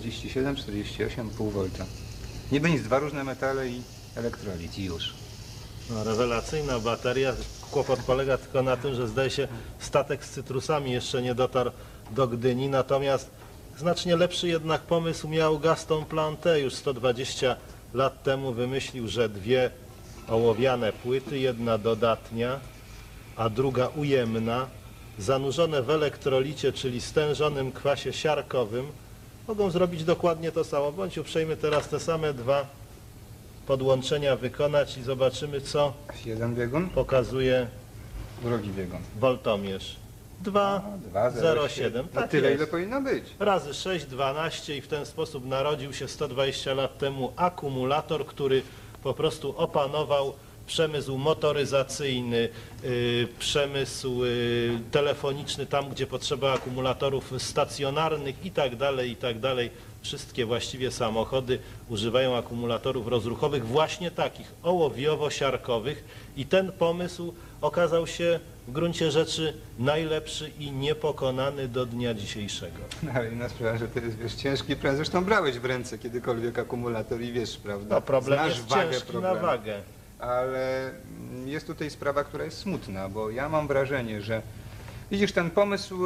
47, 48, pół volta. Niby nic, dwa różne metale i elektrolit i już. No, rewelacyjna bateria. Kłopot polega tylko na tym, że zdaje się statek z cytrusami jeszcze nie dotarł do Gdyni, natomiast znacznie lepszy jednak pomysł miał Gaston Plante już 120 lat temu wymyślił, że dwie ołowiane płyty, jedna dodatnia, a druga ujemna, zanurzone w elektrolicie, czyli stężonym kwasie siarkowym, mogą zrobić dokładnie to samo. Bądź uprzejmy teraz te same dwa podłączenia wykonać i zobaczymy, co Jeden biegun, pokazuje drugi biegun. woltomierz. 2, No, dwa, zero, 0,7. No Tak tyle, jest. ile powinno być. Razy 6, 12 i w ten sposób narodził się 120 lat temu akumulator, który po prostu opanował przemysł motoryzacyjny, y, przemysł y, telefoniczny, tam gdzie potrzeba akumulatorów stacjonarnych i tak dalej, i tak dalej. Wszystkie właściwie samochody używają akumulatorów rozruchowych właśnie takich, ołowiowo-siarkowych i ten pomysł okazał się w gruncie rzeczy najlepszy i niepokonany do dnia dzisiejszego. No, ale inna sprawa, że to jest wiesz, ciężki prąd. Zresztą brałeś w ręce kiedykolwiek akumulator i wiesz, prawda? No problem Znasz jest wagę ciężki problemu. na wagę. Ale jest tutaj sprawa, która jest smutna, bo ja mam wrażenie, że widzisz ten pomysł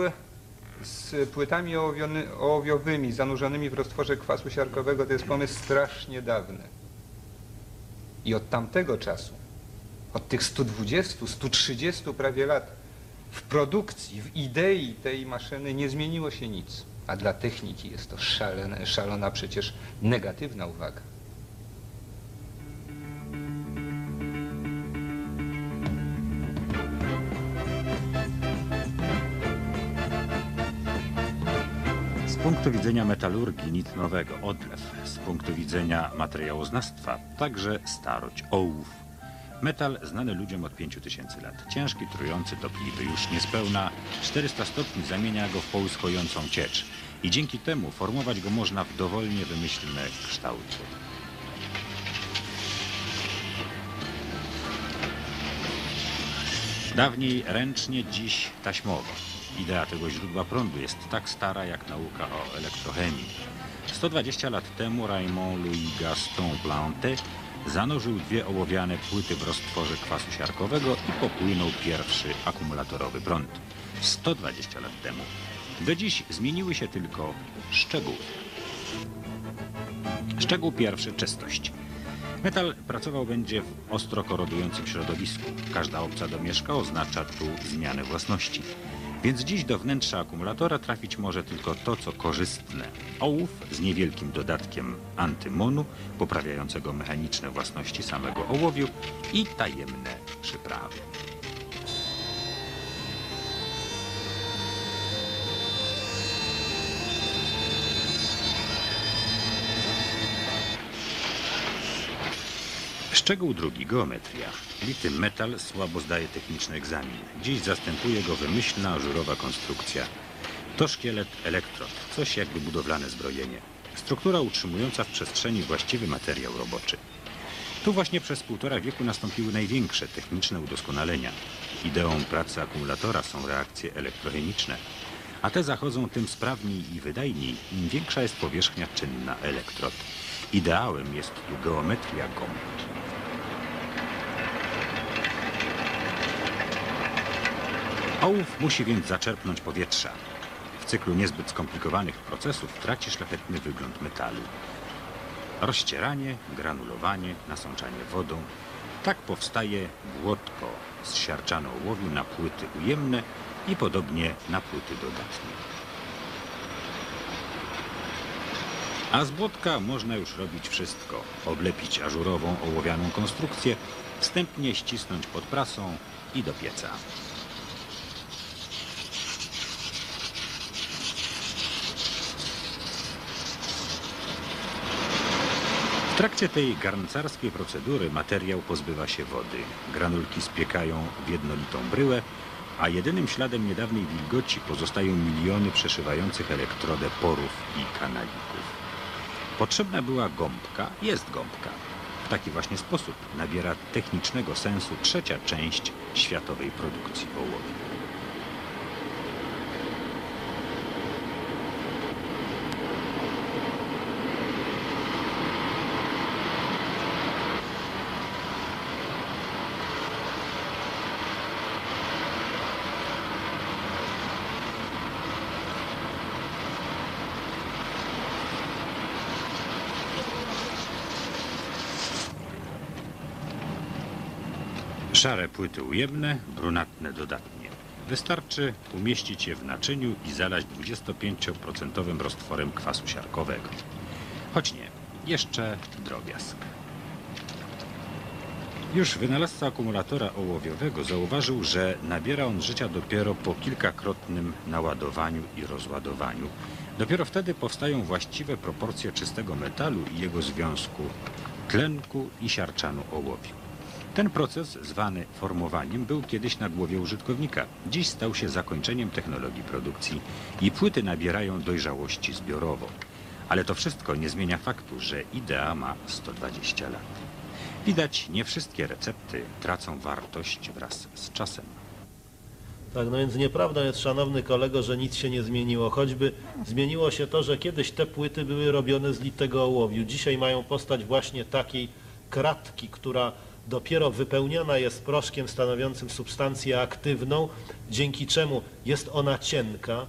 z płytami ołowiony, ołowiowymi zanurzonymi w roztworze kwasu siarkowego to jest pomysł strasznie dawny. I od tamtego czasu, od tych 120, 130 prawie lat w produkcji, w idei tej maszyny nie zmieniło się nic. A dla techniki jest to szalone, szalona przecież negatywna uwaga. Z punktu widzenia metalurgii nic nowego, odlew. Z punktu widzenia materiałoznawstwa także starość, ołów. Metal znany ludziom od 5000 lat. Ciężki, trujący, topliwy. Już niespełna 400 stopni zamienia go w połyskającą ciecz. I dzięki temu formować go można w dowolnie wymyślne kształty. Dawniej ręcznie, dziś taśmowo. Idea tego źródła prądu jest tak stara jak nauka o elektrochemii. 120 lat temu Raymond Louis Gaston Plante zanurzył dwie ołowiane płyty w roztworze kwasu siarkowego i popłynął pierwszy akumulatorowy prąd. 120 lat temu. Do dziś zmieniły się tylko szczegóły. Szczegół pierwszy czystość. Metal pracował będzie w ostro korodującym środowisku. Każda obca domieszka oznacza tu zmianę własności. Więc dziś do wnętrza akumulatora trafić może tylko to, co korzystne. Ołów z niewielkim dodatkiem antymonu, poprawiającego mechaniczne własności samego ołowiu i tajemne przyprawy. Szczegół drugi, geometria. Lity metal słabo zdaje techniczny egzamin. Dziś zastępuje go wymyślna, ażurowa konstrukcja. To szkielet elektrod, coś jakby budowlane zbrojenie. Struktura utrzymująca w przestrzeni właściwy materiał roboczy. Tu właśnie przez półtora wieku nastąpiły największe techniczne udoskonalenia. Ideą pracy akumulatora są reakcje elektrochemiczne, a te zachodzą tym sprawniej i wydajniej, im większa jest powierzchnia czynna elektrod. Ideałem jest tu geometria gąb. Ołów musi więc zaczerpnąć powietrza. W cyklu niezbyt skomplikowanych procesów traci szlachetny wygląd metalu. Rozcieranie, granulowanie, nasączanie wodą. Tak powstaje błotko z siarczano ołowiu na płyty ujemne i podobnie na płyty dodatnie. A z błotka można już robić wszystko. Oblepić ażurową ołowianą konstrukcję, wstępnie ścisnąć pod prasą i do pieca. W trakcie tej garncarskiej procedury materiał pozbywa się wody. Granulki spiekają w jednolitą bryłę, a jedynym śladem niedawnej wilgoci pozostają miliony przeszywających elektrodę porów i kanalików. Potrzebna była gąbka, jest gąbka. W taki właśnie sposób nabiera technicznego sensu trzecia część światowej produkcji ołowiu. Szare płyty ujemne, brunatne dodatnie. Wystarczy umieścić je w naczyniu i zalać 25% roztworem kwasu siarkowego. Choć nie, jeszcze drobiazg. Już wynalazca akumulatora ołowiowego zauważył, że nabiera on życia dopiero po kilkakrotnym naładowaniu i rozładowaniu. Dopiero wtedy powstają właściwe proporcje czystego metalu i jego związku tlenku i siarczanu ołowiu. Ten proces, zwany formowaniem, był kiedyś na głowie użytkownika. Dziś stał się zakończeniem technologii produkcji i płyty nabierają dojrzałości zbiorowo. Ale to wszystko nie zmienia faktu, że idea ma 120 lat. Widać, nie wszystkie recepty tracą wartość wraz z czasem. Tak, no więc nieprawdą jest, szanowny kolego, że nic się nie zmieniło. Choćby zmieniło się to, że kiedyś te płyty były robione z litego ołowiu. Dzisiaj mają postać właśnie takiej kratki, która dopiero wypełniona jest proszkiem stanowiącym substancję aktywną, dzięki czemu jest ona cienka,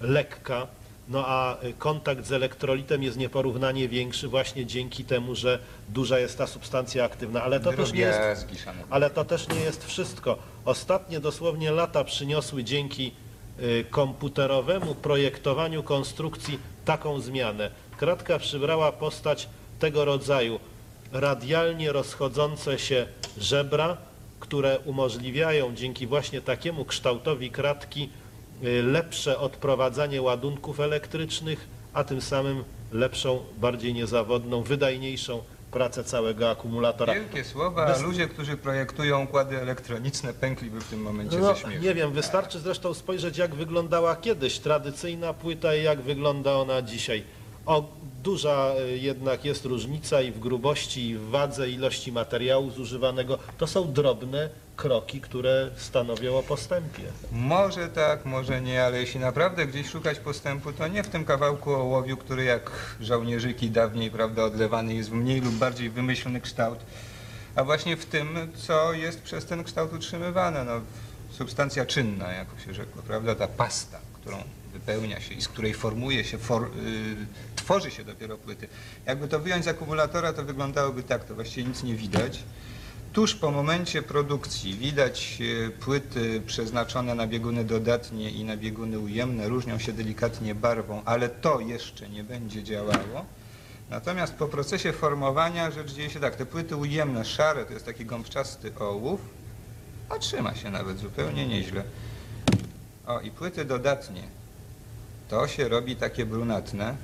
lekka, no a y, kontakt z elektrolitem jest nieporównanie większy właśnie dzięki temu, że duża jest ta substancja aktywna. Ale to też nie jest ale to też nie jest wszystko. Ostatnie dosłownie lata przyniosły dzięki y, komputerowemu projektowaniu konstrukcji taką zmianę. Kratka przybrała postać tego rodzaju radialnie rozchodzące się żebra, które umożliwiają dzięki właśnie takiemu kształtowi kratki y, lepsze odprowadzanie ładunków elektrycznych, a tym samym lepszą, bardziej niezawodną, wydajniejszą pracę całego akumulatora. Wielkie słowa, Bez- a ludzie, którzy projektują układy elektroniczne pękliby w tym momencie No, ze śmiechu. nie wiem, wystarczy zresztą spojrzeć, jak wyglądała kiedyś tradycyjna płyta i jak wygląda ona dzisiaj. O, duża y, jednak jest różnica i w grubości, i w wadze, ilości materiału zużywanego. To są drobne kroki, które stanowią o postępie. Może tak, może nie, ale jeśli naprawdę gdzieś szukać postępu, to nie w tym kawałku ołowiu, który jak żołnierzyki dawniej, prawda, odlewany jest w mniej lub bardziej wymyślny kształt, a właśnie w tym, co jest przez ten kształt utrzymywane. No, substancja czynna, jak się rzekło, prawda, ta pasta, którą wypełnia się i z której formuje się, for, y, tworzy się dopiero płyty. Jakby to wyjąć z akumulatora, to wyglądałoby tak, to właściwie nic nie widać. Tuż po momencie produkcji widać e, płyty przeznaczone na bieguny dodatnie i na bieguny ujemne, różnią się delikatnie barwą, ale to jeszcze nie będzie działało. Natomiast po procesie formowania rzecz dzieje się tak, te płyty ujemne, szare, to jest taki gąbczasty ołów, a trzyma się nawet zupełnie nieźle. O, i płyty dodatnie, to się robi takie brunatne.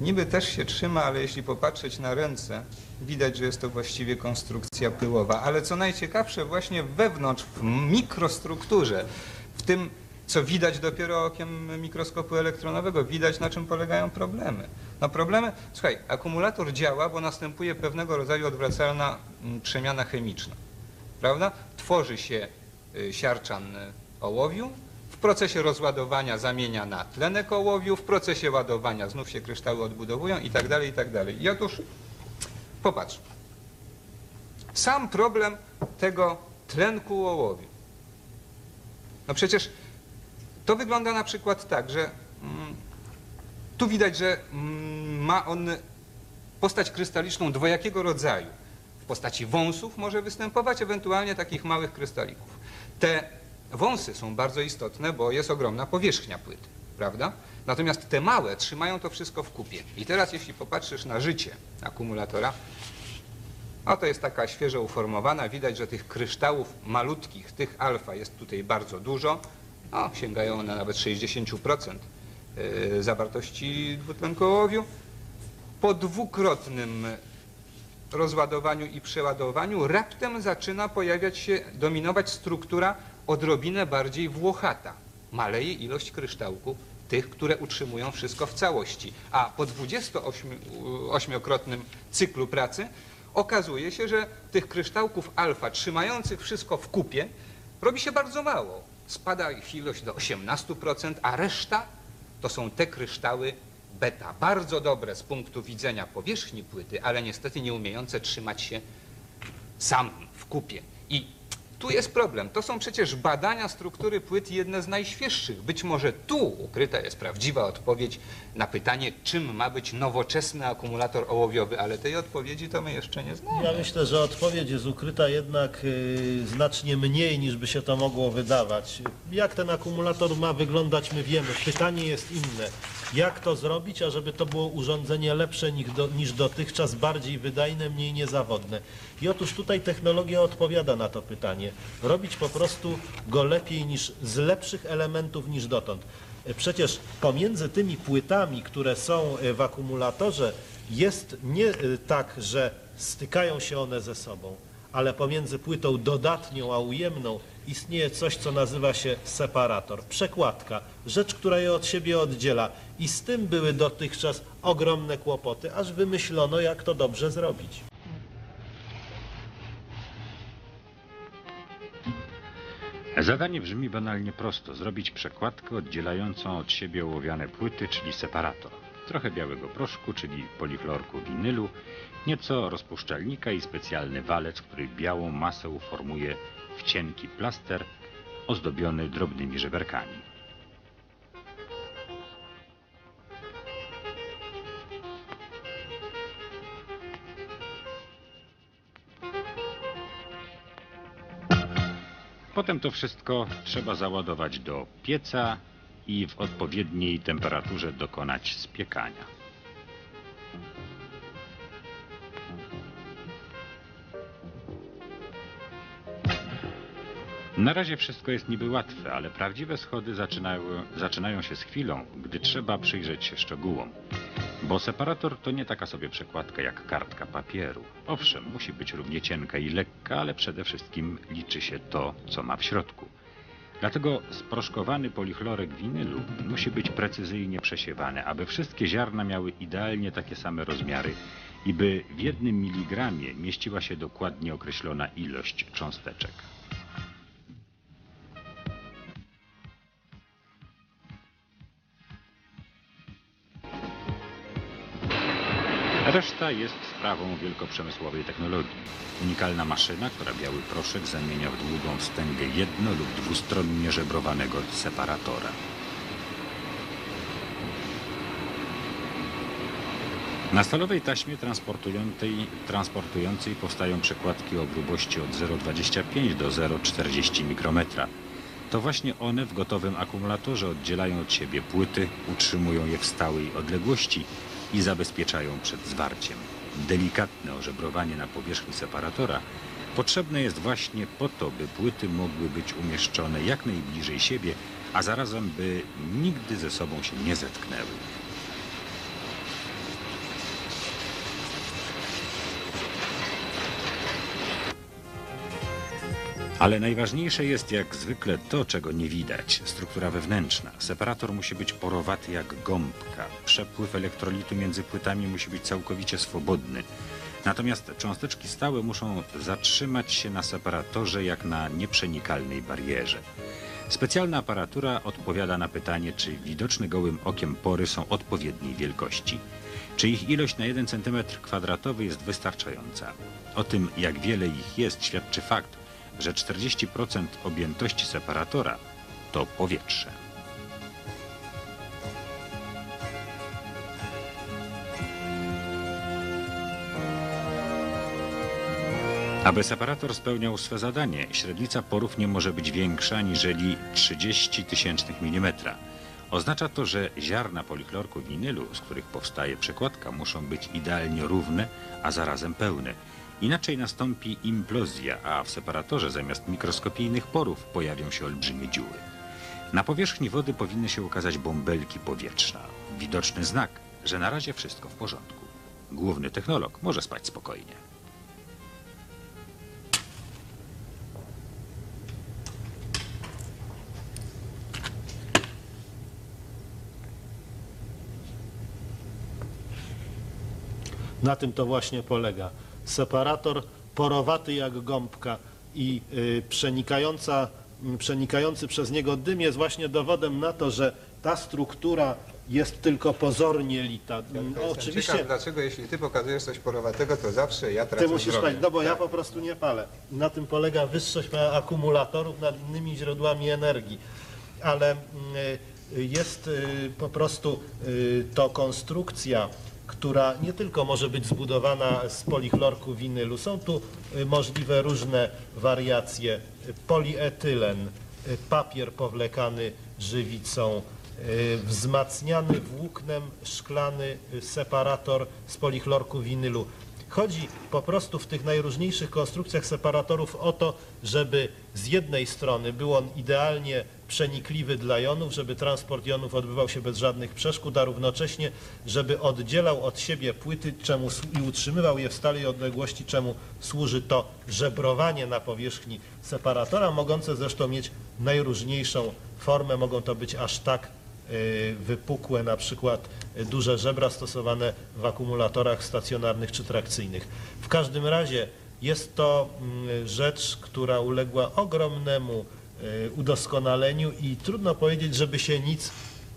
Niby też się trzyma, ale jeśli popatrzeć na ręce, widać, że jest to właściwie konstrukcja pyłowa. Ale co najciekawsze, właśnie wewnątrz, w mikrostrukturze, w tym, co widać dopiero okiem mikroskopu elektronowego, widać na czym polegają problemy. No problemy, słuchaj, akumulator działa, bo następuje pewnego rodzaju odwracalna mm, przemiana chemiczna. Prawda? Tworzy się y, siarczan y, ołowiu, w procesie rozładowania zamienia na tlenek ołowiu, w procesie ładowania znów się kryształy odbudowują i tak dalej, i tak dalej. I otóż popatrz. Sam problem tego tlenku ołowiu. No przecież to wygląda na przykład tak, że mm, tu widać, że mm, ma on postać krystaliczną dwojakiego rodzaju. W postaci wąsów może występować, ewentualnie takich małych krystalików. Te wąsy są bardzo istotne, bo jest ogromna powierzchnia płyty, prawda? Natomiast te małe trzymają to wszystko w kupie. I teraz jeśli popatrzysz na życie akumulatora, a to jest taka świeżo uformowana, widać, że tych kryształów malutkich, tych alfa jest tutaj bardzo dużo, a sięgają one nawet 60% y, zawartości dwutlenku ołowiu. Po dwukrotnym rozładowaniu i przeładowaniu raptem zaczyna pojawiać się, dominować struktura odrobinę bardziej włochata. Maleje ilość kryształków, tych, które utrzymują wszystko w całości. A po 28-krotnym cyklu pracy okazuje się, że tych kryształków alfa trzymających wszystko w kupie robi się bardzo mało. Spada ich ilość do 18%, a reszta to są te kryształy beta. Bardzo dobre z punktu widzenia powierzchni płyty, ale niestety nie umiejące trzymać się sam w kupie. I Tu jest problem. To są przecież badania struktury płyt jedne z najświeższych. Być może tu ukryta jest prawdziwa odpowiedź na pytanie, czym ma być nowoczesny akumulator ołowiowy, ale tej odpowiedzi to my jeszcze nie znamy. Ja myślę, że odpowiedź jest ukryta jednak y, znacznie mniej niż by się to mogło wydawać. Jak ten akumulator ma wyglądać, my wiemy. Pytanie jest inne. Jak to zrobić, ażeby to było urządzenie lepsze niż, do, niż dotychczas, bardziej wydajne, mniej niezawodne? I otóż tutaj technologia odpowiada na to pytanie. Robić po prostu go lepiej niż z lepszych elementów niż dotąd. E, Przecież pomiędzy tymi płytami, które są e, w akumulatorze, jest nie e, tak, że stykają się one ze sobą, ale pomiędzy płytą dodatnią a ujemną istnieje coś, co nazywa się separator, przekładka, rzecz, która je od siebie oddziela. I z tym były dotychczas ogromne kłopoty, aż wymyślono, jak to dobrze zrobić. Zadanie brzmi banalnie prosto. Zrobić przekładkę oddzielającą od siebie ołowiane płyty, czyli separator. Trochę białego proszku, czyli polichlorku winylu, nieco rozpuszczalnika i specjalny walec, który białą masę uformuje w cienki plaster ozdobiony drobnymi żeberkami. Potem to wszystko trzeba załadować do pieca i w odpowiedniej temperaturze dokonać spiekania. Na razie wszystko jest niby łatwe, ale prawdziwe schody zaczynają, zaczynają się z chwilą, gdy trzeba przyjrzeć się szczegółom. Bo separator to nie taka sobie przekładka jak kartka papieru. Owszem, musi być równie cienka i lekka, ale przede wszystkim liczy się to, co ma w środku. Dlatego sproszkowany polichlorek winylu musi być precyzyjnie przesiewany, aby wszystkie ziarna miały idealnie takie same rozmiary i by w jednym miligramie mieściła się dokładnie określona ilość cząsteczek. Reszta jest sprawą wielkoprzemysłowej technologii. Unikalna maszyna, która biały proszek zamienia w długą wstęgę jedno lub dwustronnie żebrowanego separatora. Na stalowej taśmie transportującej, transportującej powstają przekładki o grubości od 0,25 do 0,40 mikrometra. To właśnie one w gotowym akumulatorze oddzielają od siebie płyty, utrzymują je w stałej odległości i zabezpieczają przed zwarciem. Delikatne ożebrowanie na powierzchni separatora potrzebne jest właśnie po to, by płyty mogły być umieszczone jak najbliżej siebie, a zarazem by nigdy ze sobą się nie zetknęły. Ale najważniejsze jest jak zwykle to, czego nie widać. Struktura wewnętrzna. Separator musi być porowaty jak gąbka. Przepływ elektrolitu między płytami musi być całkowicie swobodny. Natomiast cząsteczki stałe muszą zatrzymać się na separatorze jak na nieprzenikalnej barierze. Specjalna aparatura odpowiada na pytanie, czy widoczne gołym okiem pory są odpowiedniej wielkości. Czy ich ilość na 1 cm kwadratowy jest wystarczająca? O tym, jak wiele ich jest, świadczy fakt, że 40% objętości separatora to powietrze. Aby separator spełniał swe zadanie, średnica porów nie może być większa niżeli 30 tysięcznych milimetra. Oznacza to, że ziarna polichlorku winylu, z których powstaje przekładka, muszą być idealnie równe, a zarazem pełne. Inaczej nastąpi implozja, a w separatorze zamiast mikroskopijnych porów pojawią się olbrzymie dziury. Na powierzchni wody powinny się ukazać bąbelki powietrza. Widoczny znak, że na razie wszystko w porządku. Główny technolog może spać spokojnie. Na tym to właśnie polega. Separator porowaty jak gąbka i y, przenikająca, m, przenikający przez niego dym jest właśnie dowodem na to, że ta struktura jest tylko pozornie lita. Ja jestem oczywiście Ciekaw, dlaczego jeśli ty pokazujesz coś porowatego, to zawsze ja tracę ty musisz zdrowie. palić, no bo ja Tak. po prostu nie palę. Na tym polega wyższość akumulatorów nad innymi źródłami energii. Ale mm, y, jest y, po prostu to konstrukcja, która nie tylko może być zbudowana z polichlorku winylu, są tu y, możliwe różne wariacje. Polietylen, y, papier powlekany żywicą, y, wzmacniany włóknem szklany separator z polichlorku winylu. Chodzi po prostu w tych najróżniejszych konstrukcjach separatorów o to, żeby z jednej strony był on idealnie przenikliwy dla jonów, żeby transport jonów odbywał się bez żadnych przeszkód, a równocześnie, żeby oddzielał od siebie płyty czemu, i utrzymywał je w stałej odległości, czemu służy to żebrowanie na powierzchni separatora, mogące zresztą mieć najróżniejszą formę. Mogą to być aż tak wypukłe, na przykład y, duże żebra stosowane w akumulatorach stacjonarnych czy trakcyjnych. W każdym razie jest to mm, rzecz, która uległa ogromnemu y, udoskonaleniu i trudno powiedzieć, żeby się nic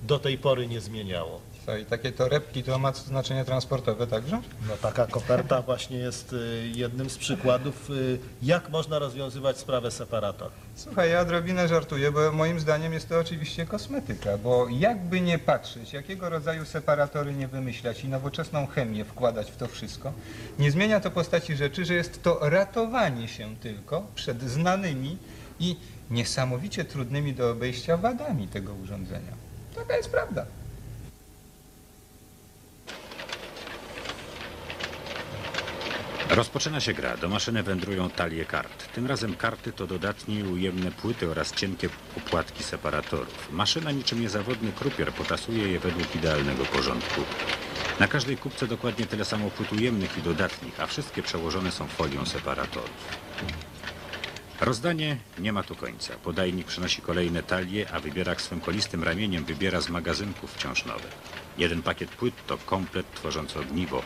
do tej pory nie zmieniało. I takie torebki to ma znaczenie transportowe także? No taka koperta właśnie jest y, jednym z przykładów, y, jak można rozwiązywać sprawę separatora. Słuchaj, ja odrobinę żartuję, bo moim zdaniem jest to oczywiście kosmetyka, bo jakby nie patrzeć, jakiego rodzaju separatory nie wymyślać i nowoczesną chemię wkładać w to wszystko, nie zmienia to postaci rzeczy, że jest to ratowanie się tylko przed znanymi i niesamowicie trudnymi do obejścia wadami tego urządzenia. Taka jest prawda. Rozpoczyna się gra. Do maszyny wędrują talie kart. Tym razem karty to dodatnie i ujemne płyty oraz cienkie opłatki separatorów. Maszyna niczym niezawodny krupier potasuje je według idealnego porządku. Na każdej kubce dokładnie tyle samo płyt ujemnych i dodatnich, a wszystkie przełożone są folią separatorów. Rozdanie nie ma tu końca. Podajnik przynosi kolejne talie, a wybierak swym kolistym ramieniem wybiera z magazynków wciąż nowe. Jeden pakiet płyt to komplet tworzący ogniwo.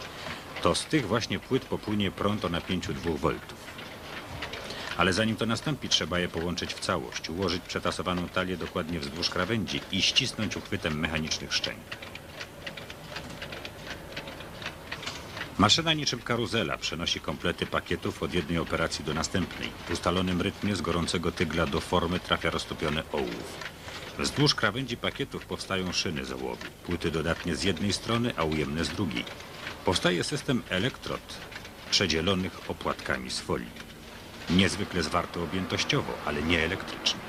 To z tych właśnie płyt popłynie prąd o napięciu 2 V. Ale zanim to nastąpi, trzeba je połączyć w całość, ułożyć przetasowaną talię dokładnie wzdłuż krawędzi i ścisnąć uchwytem mechanicznych szczęk. Maszyna niczym karuzela przenosi komplety pakietów od jednej operacji do następnej. W ustalonym rytmie z gorącego tygla do formy trafia roztopiony ołów. Wzdłuż krawędzi pakietów powstają szyny z ołowiu. Płyty dodatnie z jednej strony, a ujemne z drugiej. Powstaje system elektrod przedzielonych opłatkami z folii. Niezwykle zwarty objętościowo, ale nie elektrycznie.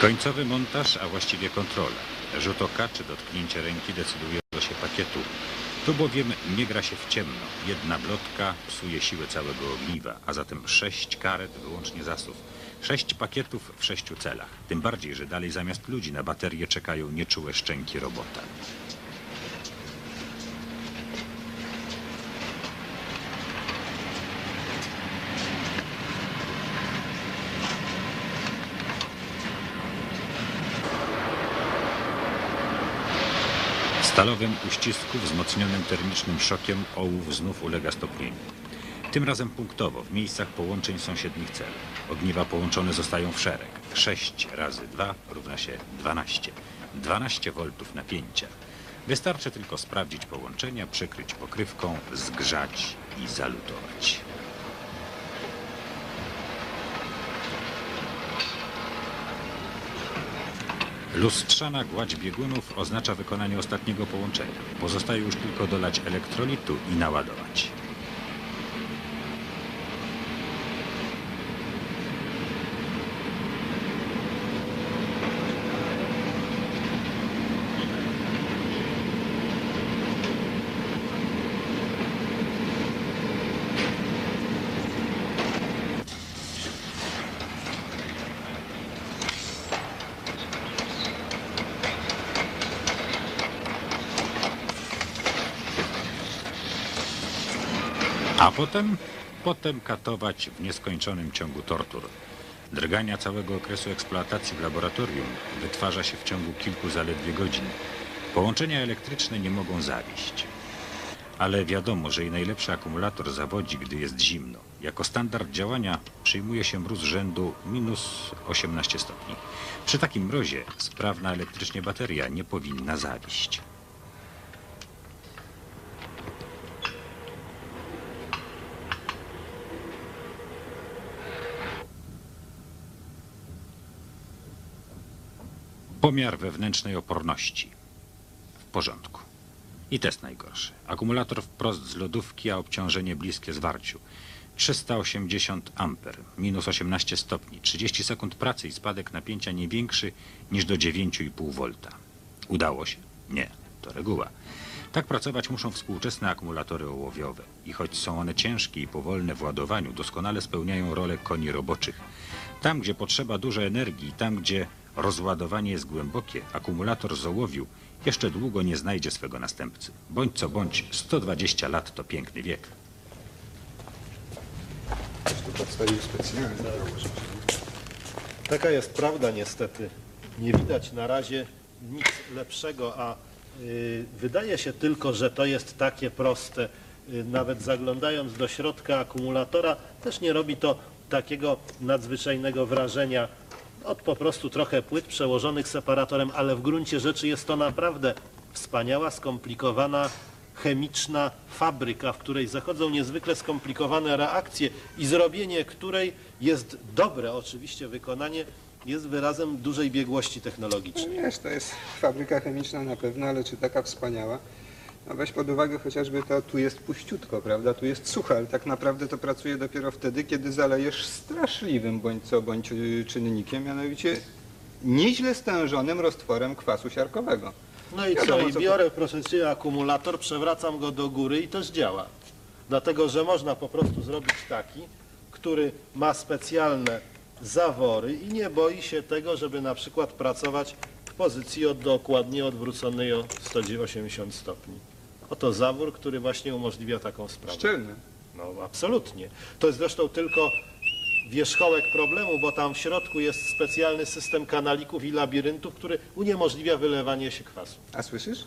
Końcowy montaż, a właściwie kontrola. Rzut oka czy dotknięcie ręki decyduje o losie pakietu. Tu bowiem nie gra się w ciemno. Jedna blotka psuje siłę całego ogniwa, a zatem sześć karet wyłącznie zasów. Sześć pakietów w sześciu celach. Tym bardziej, że dalej zamiast ludzi na baterię czekają nieczułe szczęki robota. Stalowym uścisku wzmocnionym termicznym szokiem ołów znów ulega stopnieniu. Tym razem punktowo, w miejscach połączeń sąsiednich cel. Ogniwa połączone zostają w szereg. 6 razy 2 równa się 12. 12 V napięcia. Wystarczy tylko sprawdzić połączenia, przykryć pokrywką, zgrzać i zalutować. Lustrzana gładź biegunów oznacza wykonanie ostatniego połączenia. Pozostaje już tylko dolać elektrolitu i naładować. A potem, potem katować w nieskończonym ciągu tortur. Drgania całego okresu eksploatacji w laboratorium wytwarza się w ciągu kilku zaledwie godzin. Połączenia elektryczne nie mogą zawieść. Ale wiadomo, że i najlepszy akumulator zawodzi, gdy jest zimno. Jako standard działania przyjmuje się mróz rzędu minus 18 stopni. Przy takim mrozie sprawna elektrycznie bateria nie powinna zawieść. Pomiar wewnętrznej oporności. W porządku. I test najgorszy. Akumulator wprost z lodówki, a obciążenie bliskie zwarciu. 380 amper, minus 18 stopni, 30 sekund pracy i spadek napięcia nie większy niż do 9,5 V. Udało się? Nie, to reguła. Tak pracować muszą współczesne akumulatory ołowiowe. I choć są one ciężkie i powolne w ładowaniu, doskonale spełniają rolę koni roboczych. Tam, gdzie potrzeba dużo energii, tam, gdzie rozładowanie jest głębokie, akumulator z ołowiu jeszcze długo nie znajdzie swego następcy. Bądź co bądź, 120 lat to piękny wiek. Taka jest prawda niestety. Nie widać na razie nic lepszego, a y, wydaje się tylko, że to jest takie proste. Y, nawet zaglądając do środka akumulatora też nie robi to takiego nadzwyczajnego wrażenia od po prostu trochę płyt przełożonych separatorem, ale w gruncie rzeczy jest to naprawdę wspaniała, skomplikowana chemiczna fabryka, w której zachodzą niezwykle skomplikowane reakcje i zrobienie której jest dobre oczywiście wykonanie, jest wyrazem dużej biegłości technologicznej. No wiesz, to jest fabryka chemiczna na pewno, ale czy taka wspaniała? No weź pod uwagę chociażby to, tu jest puściutko, prawda? Tu jest suche, ale tak naprawdę to pracuje dopiero wtedy, kiedy zalejesz straszliwym bądź co bądź y, czynnikiem, mianowicie nieźle stężonym roztworem kwasu siarkowego. No i co? I biorę, proszę Cię, akumulator, przewracam go do góry i też działa. Dlatego, że można po prostu zrobić taki, który ma specjalne zawory i nie boi się tego, żeby na przykład pracować w pozycji od, dokładnie odwróconej o 180 stopni. Oto zawór, który właśnie umożliwia taką sprawę. Szczelny. No absolutnie. To jest zresztą tylko wierzchołek problemu, bo tam w środku jest specjalny system kanalików i labiryntów, który uniemożliwia wylewanie się kwasu. A słyszysz?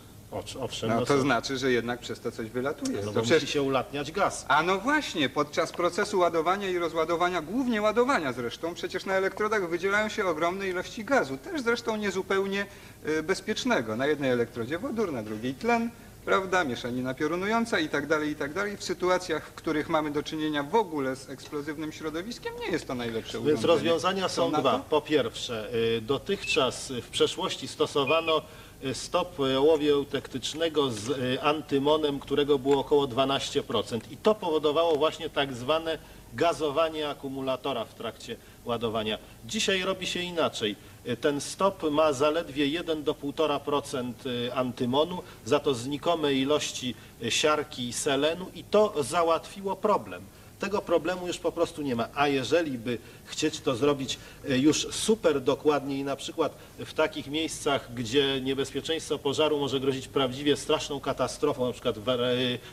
Owszem, No no to są- znaczy, że jednak przez to coś wylatuje. no To bo musi się ulatniać gaz. A no właśnie, podczas procesu ładowania i rozładowania, głównie ładowania zresztą, przecież na elektrodach wydzielają się ogromne ilości gazu, też zresztą niezupełnie y, bezpiecznego. Na jednej elektrodzie wodór, na drugiej tlen, prawda, mieszanina piorunująca i tak dalej, i tak dalej. W sytuacjach, w których mamy do czynienia w ogóle z eksplozywnym środowiskiem, nie jest to najlepsze Więc urządzenie. rozwiązania są na dwa. Po pierwsze, y, dotychczas w przeszłości stosowano y, stop y, ołowiu eutektycznego z antymonem, którego było około 12%. I to powodowało właśnie tak zwane gazowanie akumulatora w trakcie ładowania. Dzisiaj robi się inaczej. Y, Ten stop ma zaledwie 1 do 1,5% y, antymonu, za to znikome ilości y, siarki i selenu i to załatwiło problem. Tego problemu już po prostu nie ma. A jeżeli by chcieć to zrobić e, już super dokładnie i na przykład w takich miejscach, gdzie niebezpieczeństwo pożaru może grozić prawdziwie straszną katastrofą, na przykład w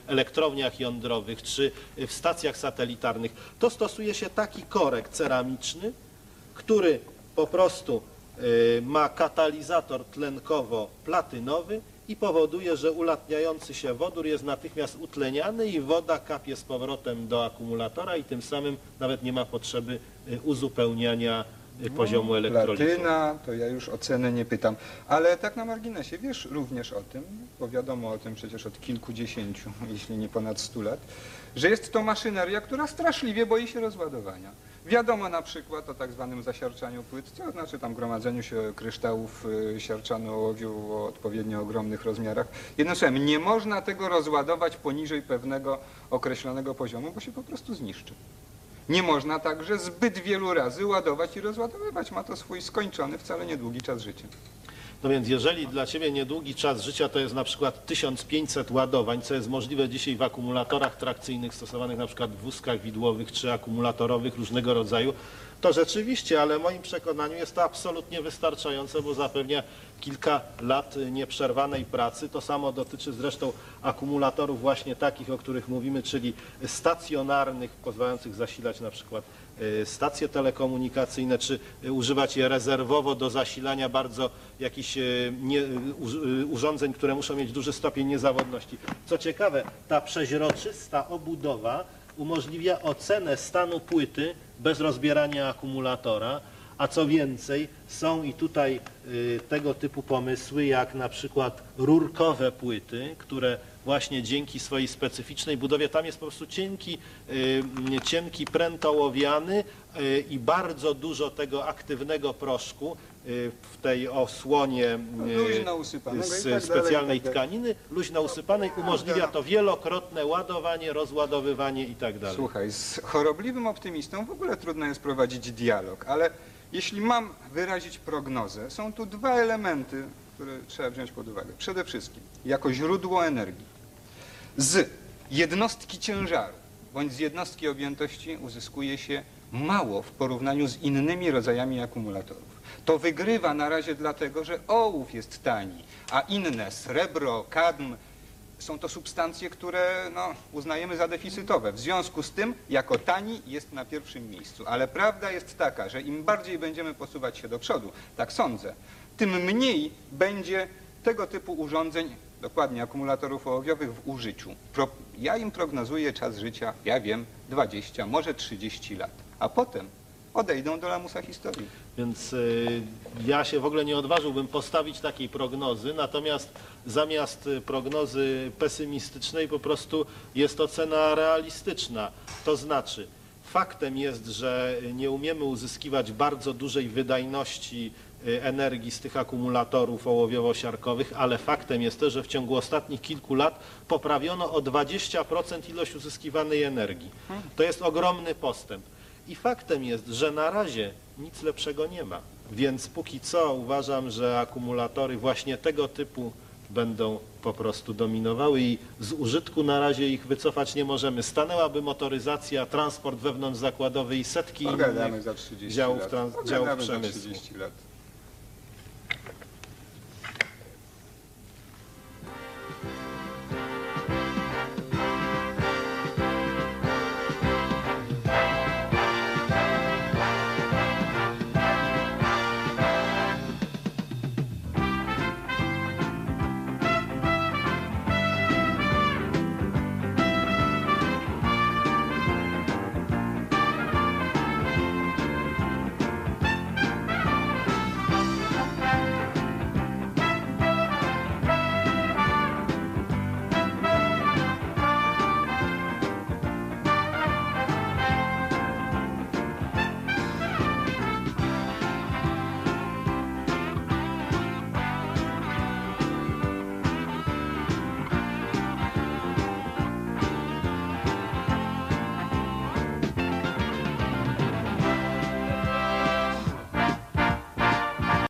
elektrowniach jądrowych czy w stacjach satelitarnych, to stosuje się taki korek ceramiczny, który po prostu y, ma katalizator tlenkowo-platynowy i powoduje, że ulatniający się wodór jest natychmiast utleniany i woda kapie z powrotem do akumulatora i tym samym nawet nie ma potrzeby y, uzupełnienia y, poziomu elektrolitu. Platyna, to ja już o cenę nie pytam. Ale tak na marginesie, wiesz również o tym, bo wiadomo o tym przecież od kilkudziesięciu, jeśli nie ponad stu lat, że jest to maszyneria, która straszliwie boi się rozładowania. Wiadomo na przykład o tak zwanym zasiarczaniu płyt, to znaczy tam gromadzeniu się kryształów y, siarczanu ołowiu o odpowiednio ogromnych rozmiarach. Jednym słowem, nie można tego rozładować poniżej pewnego określonego poziomu, bo się po prostu zniszczy. Nie można także zbyt wielu razy ładować i rozładowywać. Ma to swój skończony, wcale niedługi czas życia. No więc jeżeli dla Ciebie niedługi czas życia to jest na przykład 1500 ładowań, co jest możliwe dzisiaj w akumulatorach trakcyjnych stosowanych na przykład w wózkach widłowych czy akumulatorowych różnego rodzaju, to rzeczywiście, ale w moim przekonaniu jest to absolutnie wystarczające, bo zapewnia kilka lat nieprzerwanej pracy. To samo dotyczy zresztą akumulatorów właśnie takich, o których mówimy, czyli stacjonarnych, pozwalających zasilać na przykład stacje telekomunikacyjne, czy y, używać je rezerwowo do zasilania bardzo jakichś y, nie, y, y, urządzeń, które muszą mieć duży stopień niezawodności. Co ciekawe, ta przeźroczysta obudowa umożliwia ocenę stanu płyty bez rozbierania akumulatora, a co więcej, są i tutaj y, tego typu pomysły, jak na przykład rurkowe płyty, które właśnie dzięki swojej specyficznej budowie, tam jest po prostu cienki, y, cienki pręt ołowiany y, i bardzo dużo tego aktywnego proszku y, w tej osłonie i z tak specjalnej i tak dalej. tkaniny, luźno usypanej, umożliwia to wielokrotne ładowanie, rozładowywanie i tak. Słuchaj, z chorobliwym optymistą w ogóle trudno jest prowadzić dialog, ale jeśli mam wyrazić prognozę, są tu dwa elementy, które trzeba wziąć pod uwagę. Przede wszystkim, jako źródło energii. Z jednostki ciężaru bądź z jednostki objętości uzyskuje się mało w porównaniu z innymi rodzajami akumulatorów. To wygrywa na razie dlatego, że ołów jest tani, a inne, srebro, kadm, są to substancje, które no, uznajemy za deficytowe. W związku z tym, jako tani jest na pierwszym miejscu. Ale prawda jest taka, że im bardziej będziemy posuwać się do przodu, tak sądzę, tym mniej będzie tego typu urządzeń, dokładnie akumulatorów ołowiowych w użyciu. Pro, ja im prognozuję czas życia, ja wiem, 20, może 30 lat. A potem odejdą do lamusa historii. Więc y, ja się w ogóle nie odważyłbym postawić takiej prognozy, natomiast zamiast y, prognozy pesymistycznej po prostu jest ocena realistyczna. To znaczy, faktem jest, że nie umiemy uzyskiwać bardzo dużej wydajności energii z tych akumulatorów ołowiowo-siarkowych, ale faktem jest też, że w ciągu ostatnich kilku lat poprawiono o 20% ilość uzyskiwanej energii. To jest ogromny postęp. I faktem jest, że na razie nic lepszego nie ma. Więc póki co uważam, że akumulatory właśnie tego typu będą po prostu dominowały i z użytku na razie ich wycofać nie możemy. Stanęłaby motoryzacja, transport wewnątrzzakładowy i setki Pogadamy innych za 30 działów, trans- działów za przemysłu. 30 lat.